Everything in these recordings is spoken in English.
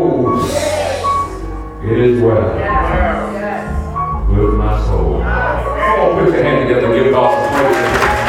goes, it is well. With my soul. Come on, put your hand together. And give God some praise.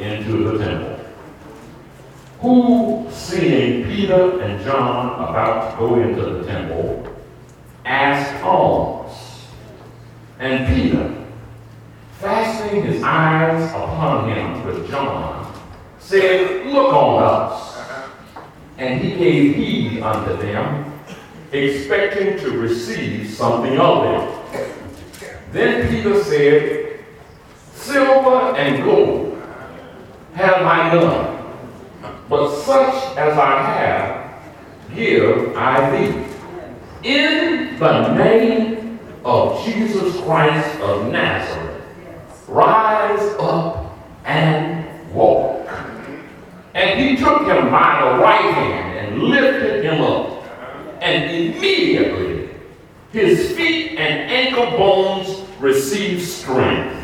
Into the temple. Who, seeing Peter and John about to go into the temple, asked alms. And Peter, fastening his eyes upon him with John, said, Look on us. And he gave heed unto them, expecting to receive something of them. Then Peter said, Silver and gold have I none, but such as I have, give I thee. In the name of Jesus Christ of Nazareth, rise up and walk. And he took him by the right hand and lifted him up. And immediately his feet and ankle bones received strength.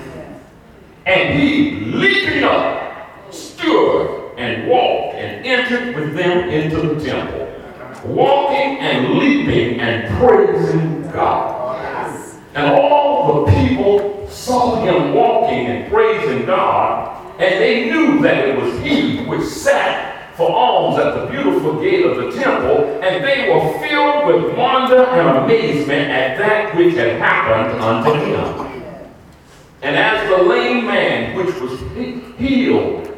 And he, leaping up, stood and walked and entered with them into the temple, walking and leaping and praising God. And all the people saw him walking and praising God, and they knew that it was he which sat for alms at the beautiful gate of the temple, and they were filled with wonder and amazement at that which had happened unto him. And as the lame man which was healed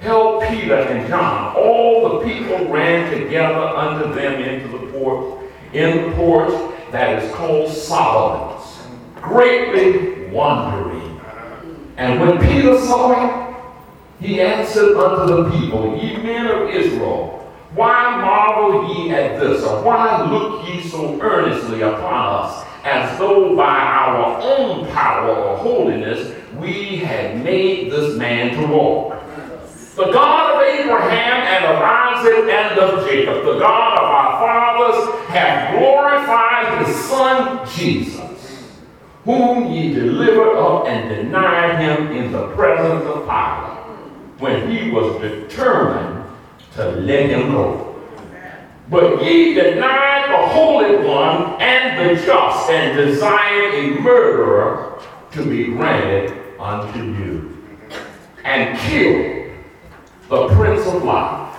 held Peter and John, all the people ran together unto them into the porch, in the porch that is called Solomon's, greatly wondering. And when Peter saw it, he answered unto the people, Ye men of Israel, why marvel ye at this, or why look ye so earnestly upon us, as though by our own power or holiness we had made this man to walk? The God of Abraham and of Isaac and of Jacob, the God of our fathers, hath glorified his Son Jesus, whom ye delivered up and denied him in the presence of Pilate, when he was determined to let him go. But ye denied the Holy One and the just, and desired a murderer to be granted unto you, and killed the Prince of Life,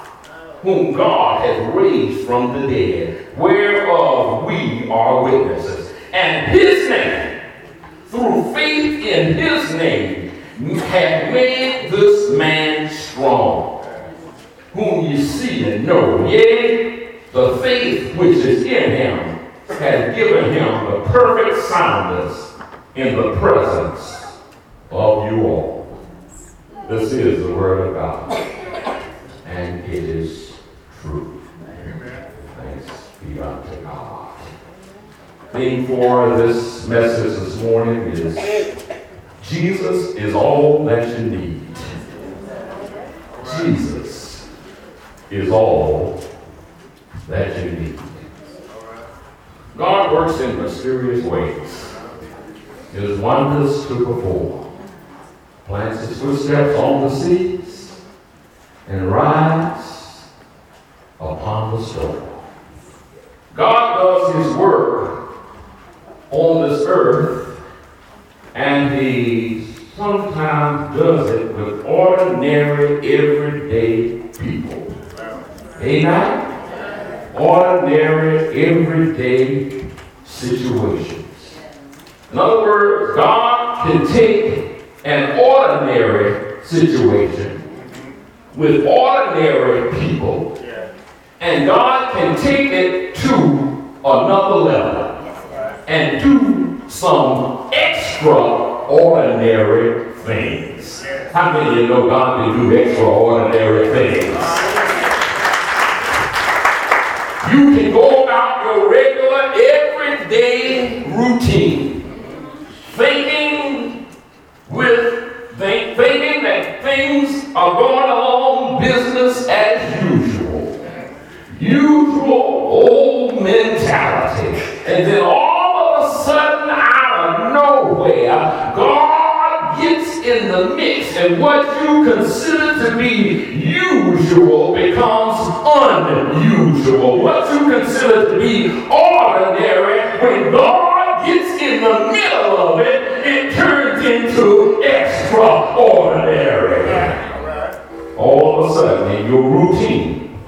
whom God has raised from the dead, whereof we are witnesses. And his name, through faith in his name, hath made this man strong, whom ye see and know. Yea, the faith which is in him has given him the perfect soundness in the presence of you all. This is the word of God, and it is true. Thanks be unto God. Theme for this message this morning is Jesus is all that you need. Jesus is all that you need. God works in mysterious ways. His wonders to perform. plants his footsteps on the seas, and rides upon the storm. God does his work on this earth, and he sometimes does it with ordinary, everyday people. Amen? Ordinary, everyday situations. In other words, God can take an ordinary situation with ordinary people, and God can take it to another level and do some extraordinary things. How many of you know God can do extraordinary things? You can go about your regular, everyday routine, thinking with think, thinking that things are going along business as usual, usual old mentality, and then all sudden, out of nowhere, God gets in the mix, and what you consider to be usual becomes unusual. What you consider to be ordinary, when God gets in the middle of it, it turns into extraordinary. All of a sudden, in your routine,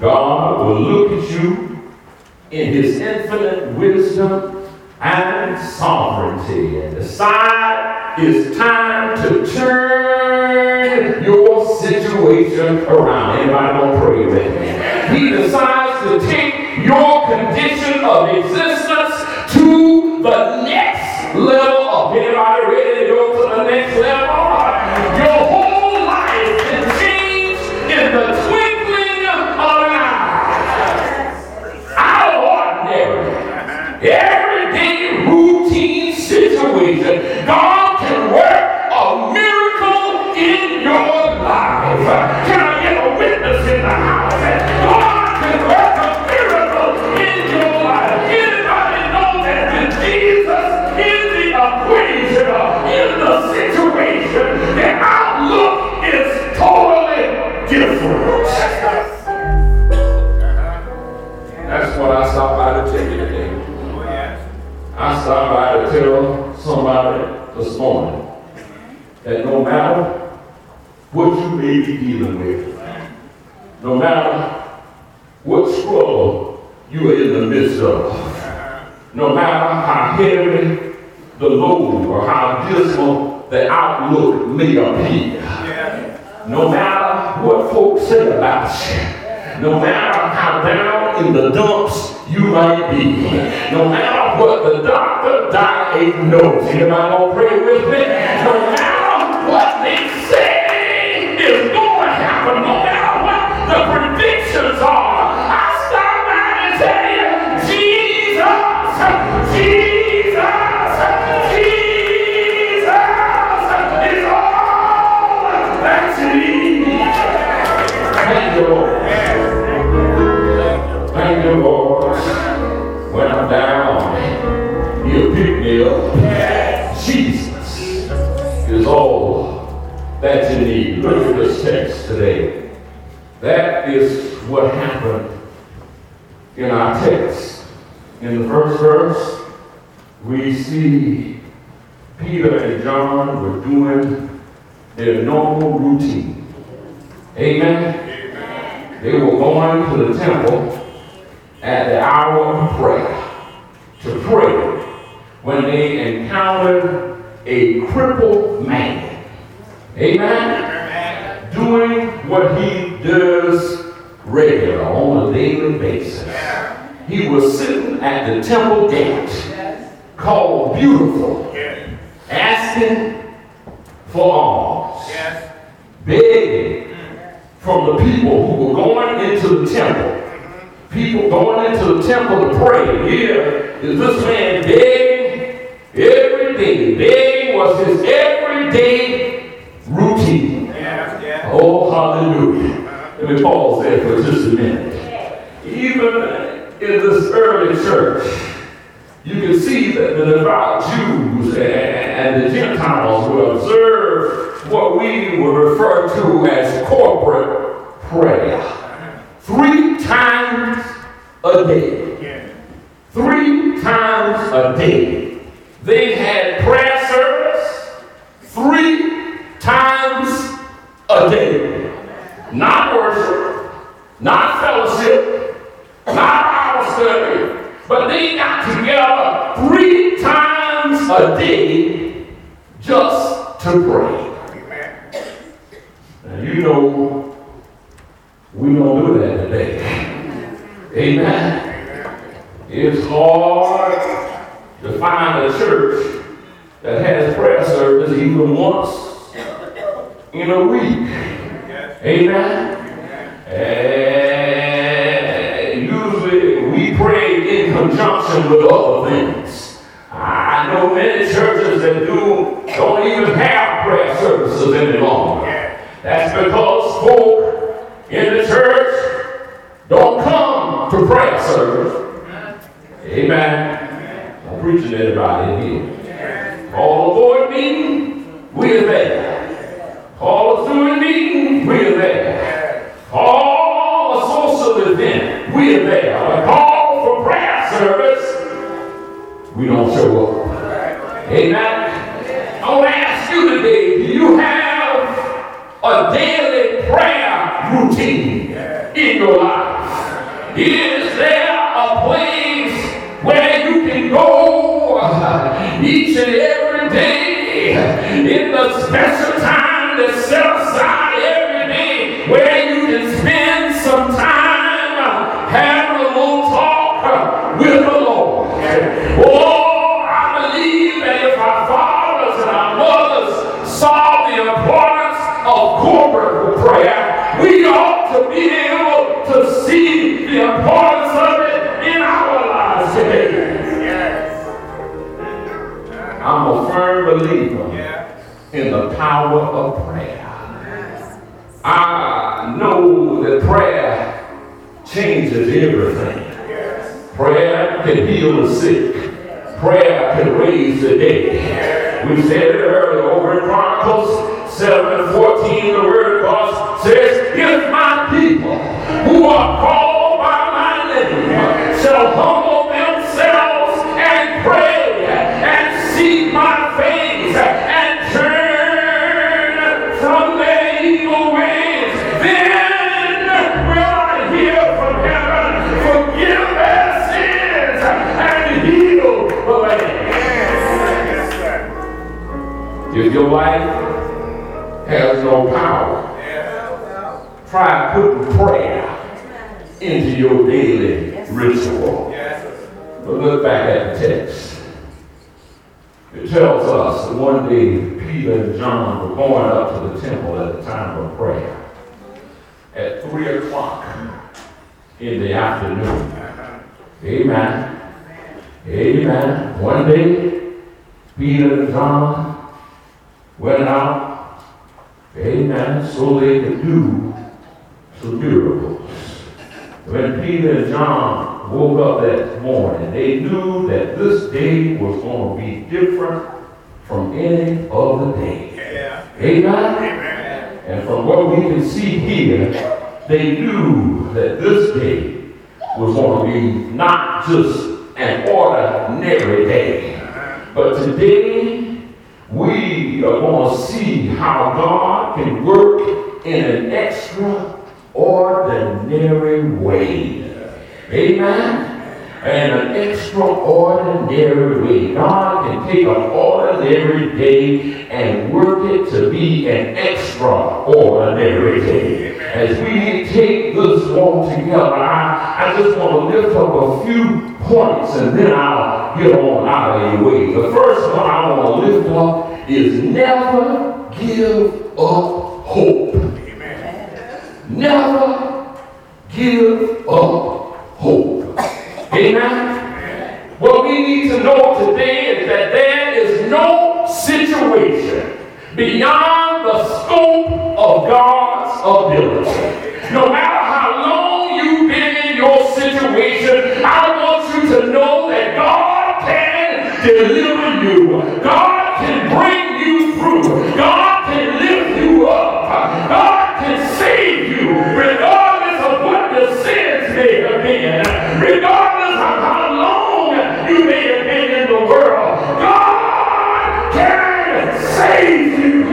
God will look at you in His infinite wisdom and sovereignty and decide it's time to turn your situation around. Anybody gonna pray me? He decides to take your condition of existence to the next level of anybody ready to go to the next level? Let me pause there for just a minute. Even in this early church, you can see that the devout Jews and, and the Gentiles would observe what we would refer to as corporate prayer. Three times a day. Three times a day. They had prayer service three times a day. Not worship, not fellowship, not Bible study, but they got together three times a day just to pray. And you know, we don't do that today. Amen. It's hard to find a church that has prayer service even once in a week. Amen. And usually we pray in conjunction with other things. I know many churches that do don't even have prayer services any longer. That's because folk in the church don't come to prayer service. Amen. I'm preaching to everybody here. All the board meeting, we're there. All the student meeting, we're there. All the social event, we're there. Call for prayer service, we don't show up. Amen. I want to ask you today, do you have a daily prayer routine in your life? Is there a place where you can go each and every day in the special time that's set aside every day where you can power of prayer. I know that prayer changes everything. Prayer can heal the sick. Prayer can raise the dead. We said it earlier over in Chronicles 7 and 14, the word of God says, If my people life has no power, try putting prayer into your daily ritual. But look back at the text. It tells us that one day Peter and John were going up to the temple at the time of prayer at 3 o'clock in the afternoon. Amen. Amen. One day, Peter and John went out, amen, so they could do some miracles. When Peter and John woke up that morning, they knew that this day was going to be different from any other day. Amen. Amen? And from what we can see here, they knew that this day was going to be not just an ordinary day, but today we are going to see how God can work in an extraordinary way. Amen. And an extraordinary way. God can take an ordinary day and work it to be an extraordinary day. As we take this all together, I, I just want to lift up a few points and then I'll get on out of your way. The first one I want to lift up is never give up hope. Never give up hope. Amen. What we need to know today is that there is no situation beyond the scope of God's ability. No matter deliver you. God can bring you through. God can lift you up. God can save you regardless of what the sins may have been. Regardless of how long you may have been in the world. God can save you.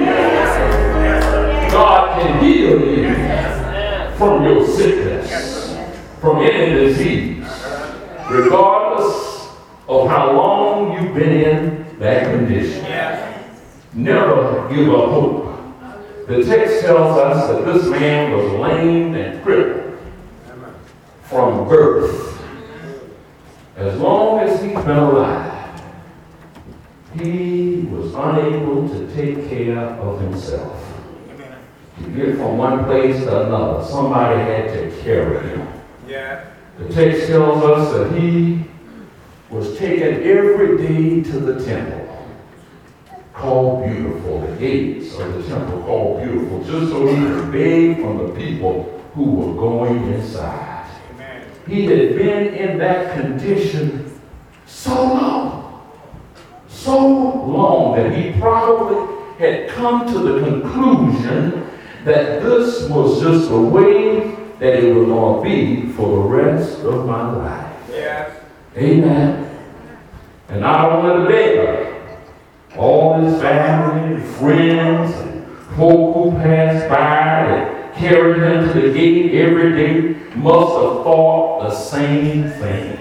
God can heal you from your sickness, from any disease, regardless of how long you've been in that condition. Never give up hope. The text tells us that this man was lame and crippled from birth. As long as he's been alive, he was unable to take care of himself. To get from one place to another, somebody had to carry him. Yeah. The text tells us that he was taken every day to the temple called Beautiful, the gates of the temple called Beautiful, just so he could beg from the people who were going inside. Amen. He had been in that condition so long, so long that he probably had come to the conclusion that this was just the way that it was going to be for the rest of my life. Yes. Amen. And not only the beggar, all his family, and friends, and folk who passed by and carried him to the gate every day must have thought the same thing.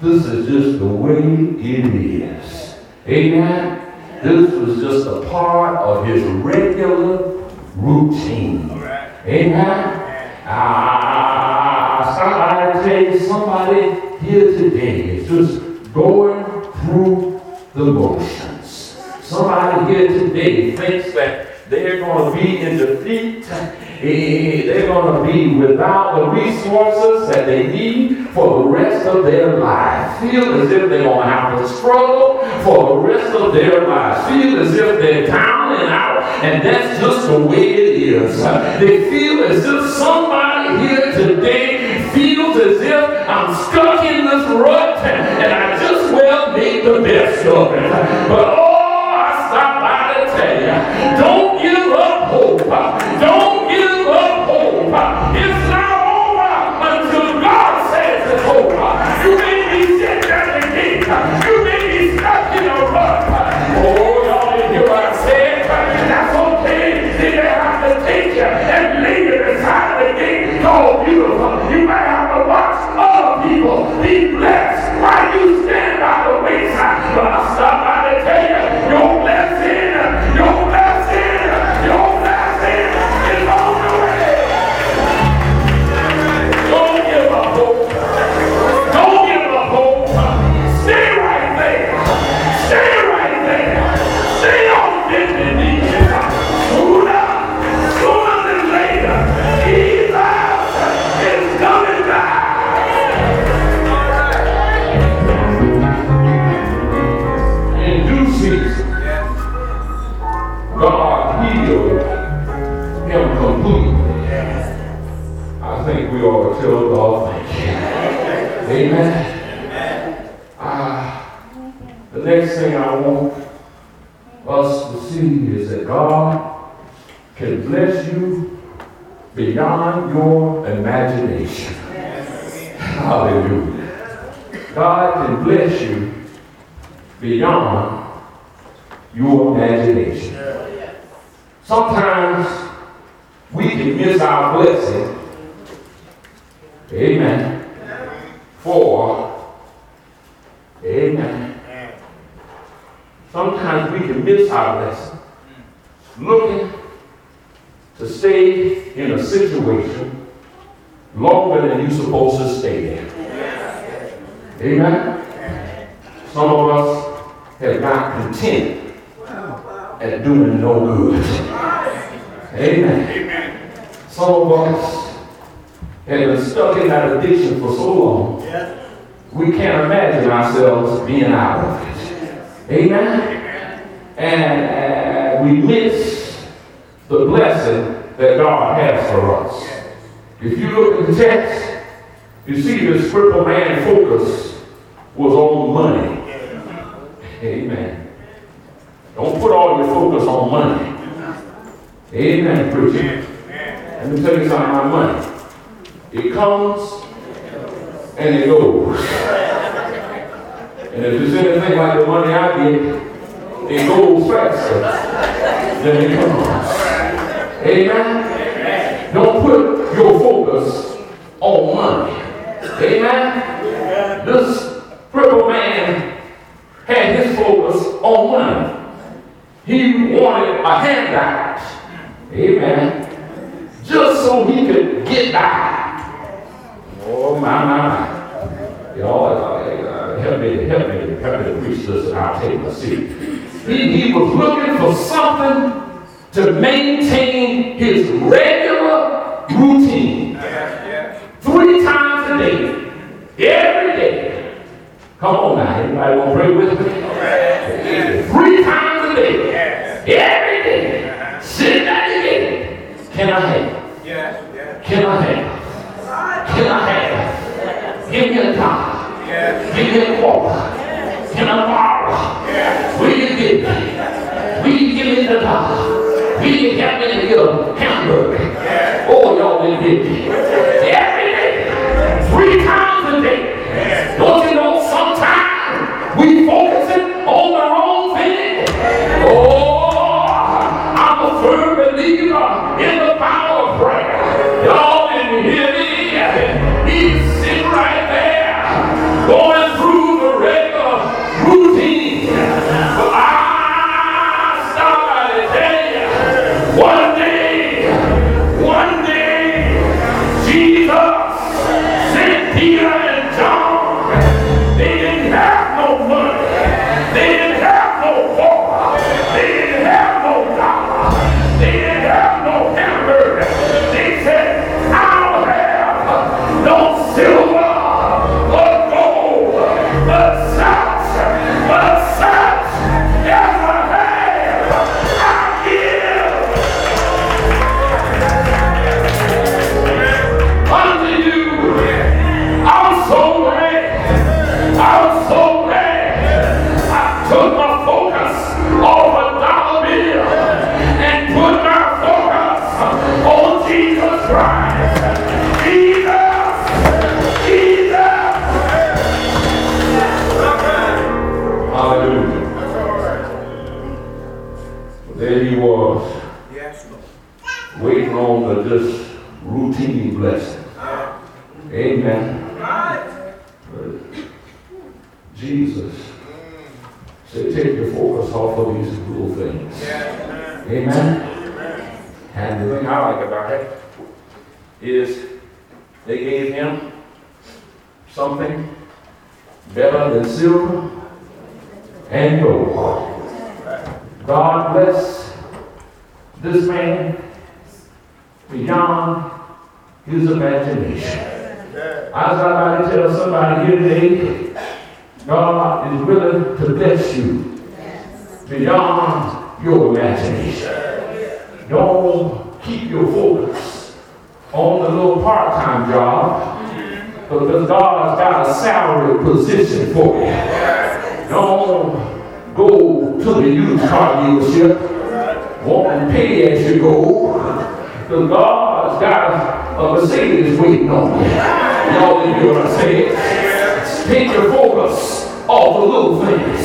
This is just the way it is. Amen. This was just a part of his regular routine. Amen. Ah, somebody tell somebody here today is just going through the motions. Somebody here today thinks that they're going to be in defeat. Eh, They're going to be without the resources that they need for the rest of their lives. Feel as if they're going to have to struggle for the rest of their lives. Feel as if they're down and out, and that's just the way it is. They feel as if somebody here today feels as if I'm stuck in this rut and I just well make the best it. But oh, I stop by to tell you, don't give up hope. At doing no good. Amen. Amen. Some of us have been stuck in that addiction for so long, we can't imagine ourselves being out of it. Amen. And uh, we miss the blessing that God has for us. If you look at the text, you see this crippled man focus was on money. Amen. Don't put all your focus on money. Amen, preacher. Let me tell you something about money. It comes and it goes. And if it's anything like the money I get, it goes faster than it comes. Amen. Don't put your focus on money. Amen? This crippled man had his focus on money. He wanted a handout. Amen. Just so he could get by. Oh, my, my, my. Y'all, uh, help me, help me, help me to preach this and I'll take my seat. He, he was looking for something to maintain his regular routine. Three times a day, every day. Come on now, anybody want to pray with me? Three times a day, every Got a salary position for you. Don't go to the used car dealership, want to pay as you go, because God's got a, Mercedes waiting on you. Y'all didn't hear what I said? Take your focus off the little things.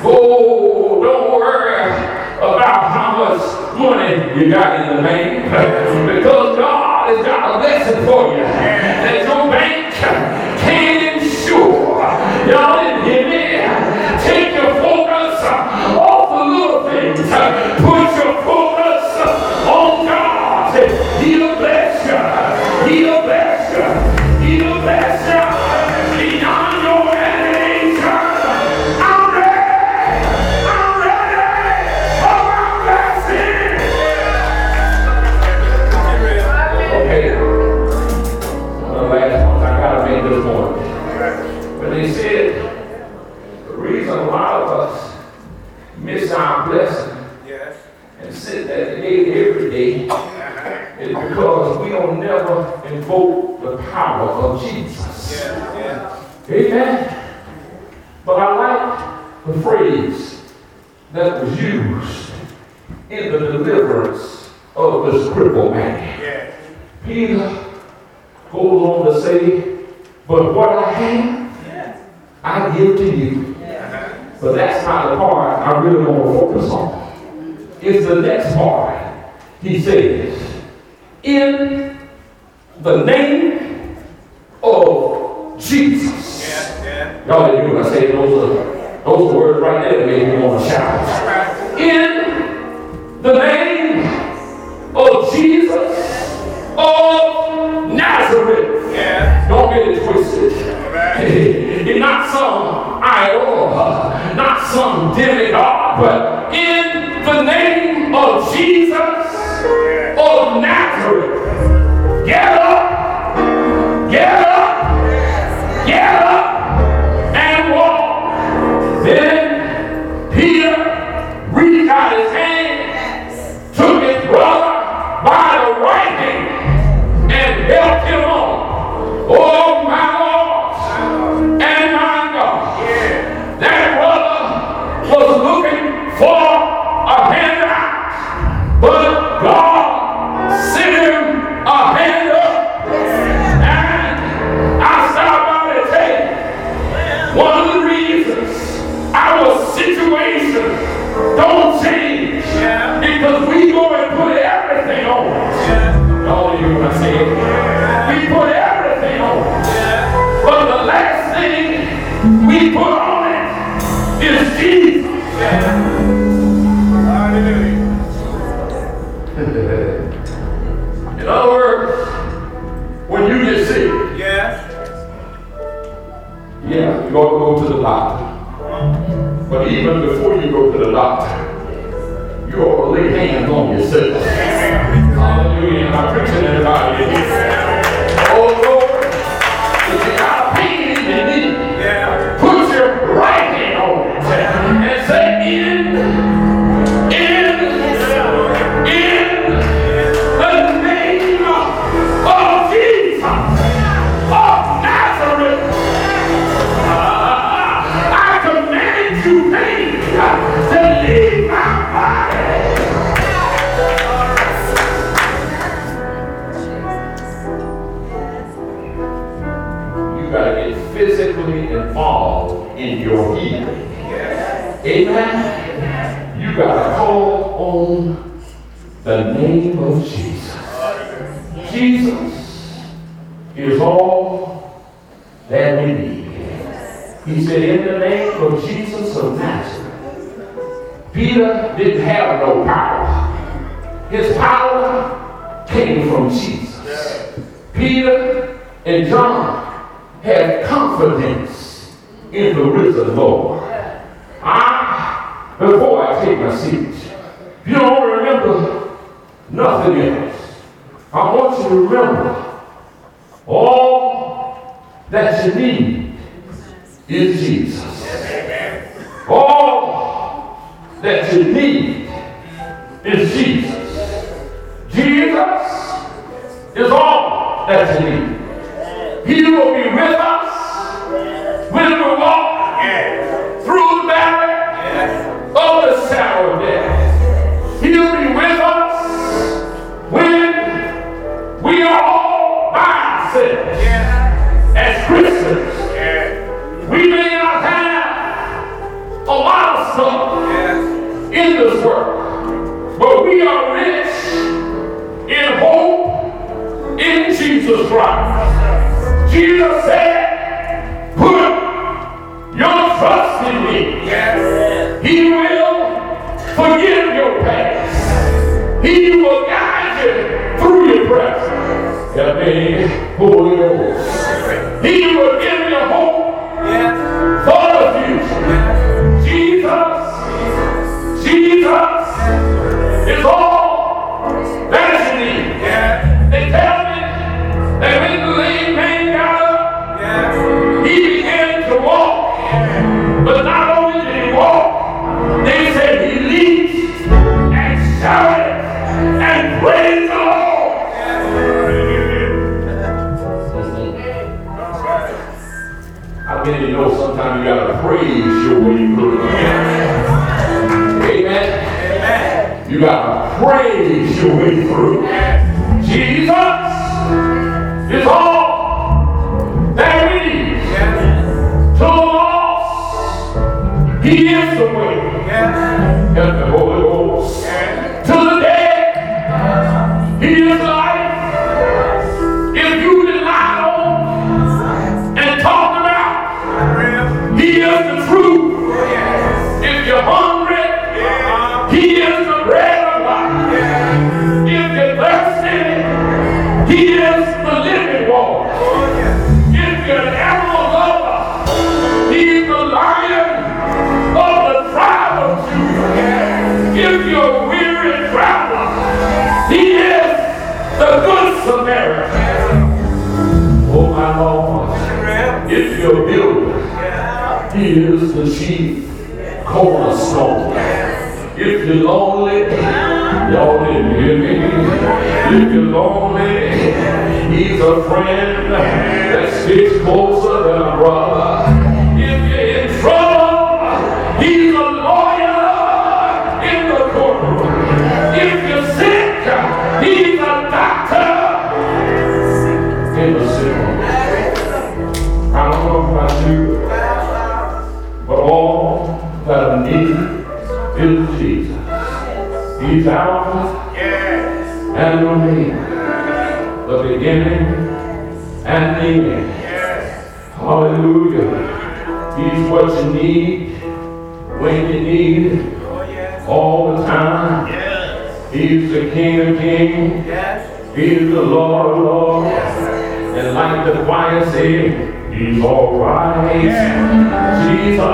Go, don't worry about how much money you got in the bank, because God has got a lesson for you that your bank ensure. Phrase that was used in the deliverance of this crippled man. Peter goes on to say, But what I have, I give to you. But that's not the part I really want to focus on. It's the next part. He says, In the name of Jesus. Y'all didn't hear what I said. Those are, those words right there made me want to shout. In the name of Jesus of Nazareth. Yeah. Don't get it twisted. Right. not some idol, not some demigod, but the name of Jesus. Jesus is all that we need. He said, in the name of Jesus of Nazareth. Peter didn't have no power. His power came from Jesus. Peter and John had confidence in the risen Lord. I, before I take my seat, you don't remember nothing else, I want you to remember all that you need is Jesus. All that you need is Jesus. Jesus is all that you need. He will be Jesus Christ. Jesus said, put your trust in me. Yes. He will forgive your past. He will guide you through your present. Help me, Holy You gotta praise your way through. Jesus is all that we need. To he is the way. Yes. And He is the chief cornerstone. If you're lonely, y'all didn't hear me. If you're lonely, he's a friend that sticks closer than a brother. yes. and remain. The beginning and the end. Yes. Hallelujah. He's what you need when you need it oh, yes. all the time. Yes. He's the King of Kings. Yes. He's the Lord of Lords. Yes. And like the choir said, He's all right. Jesus.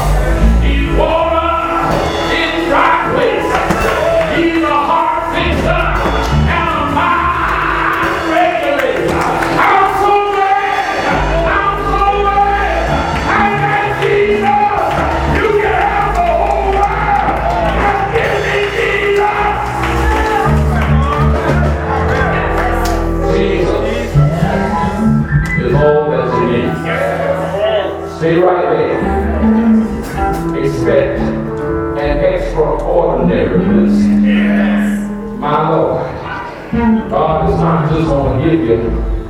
是从我们业余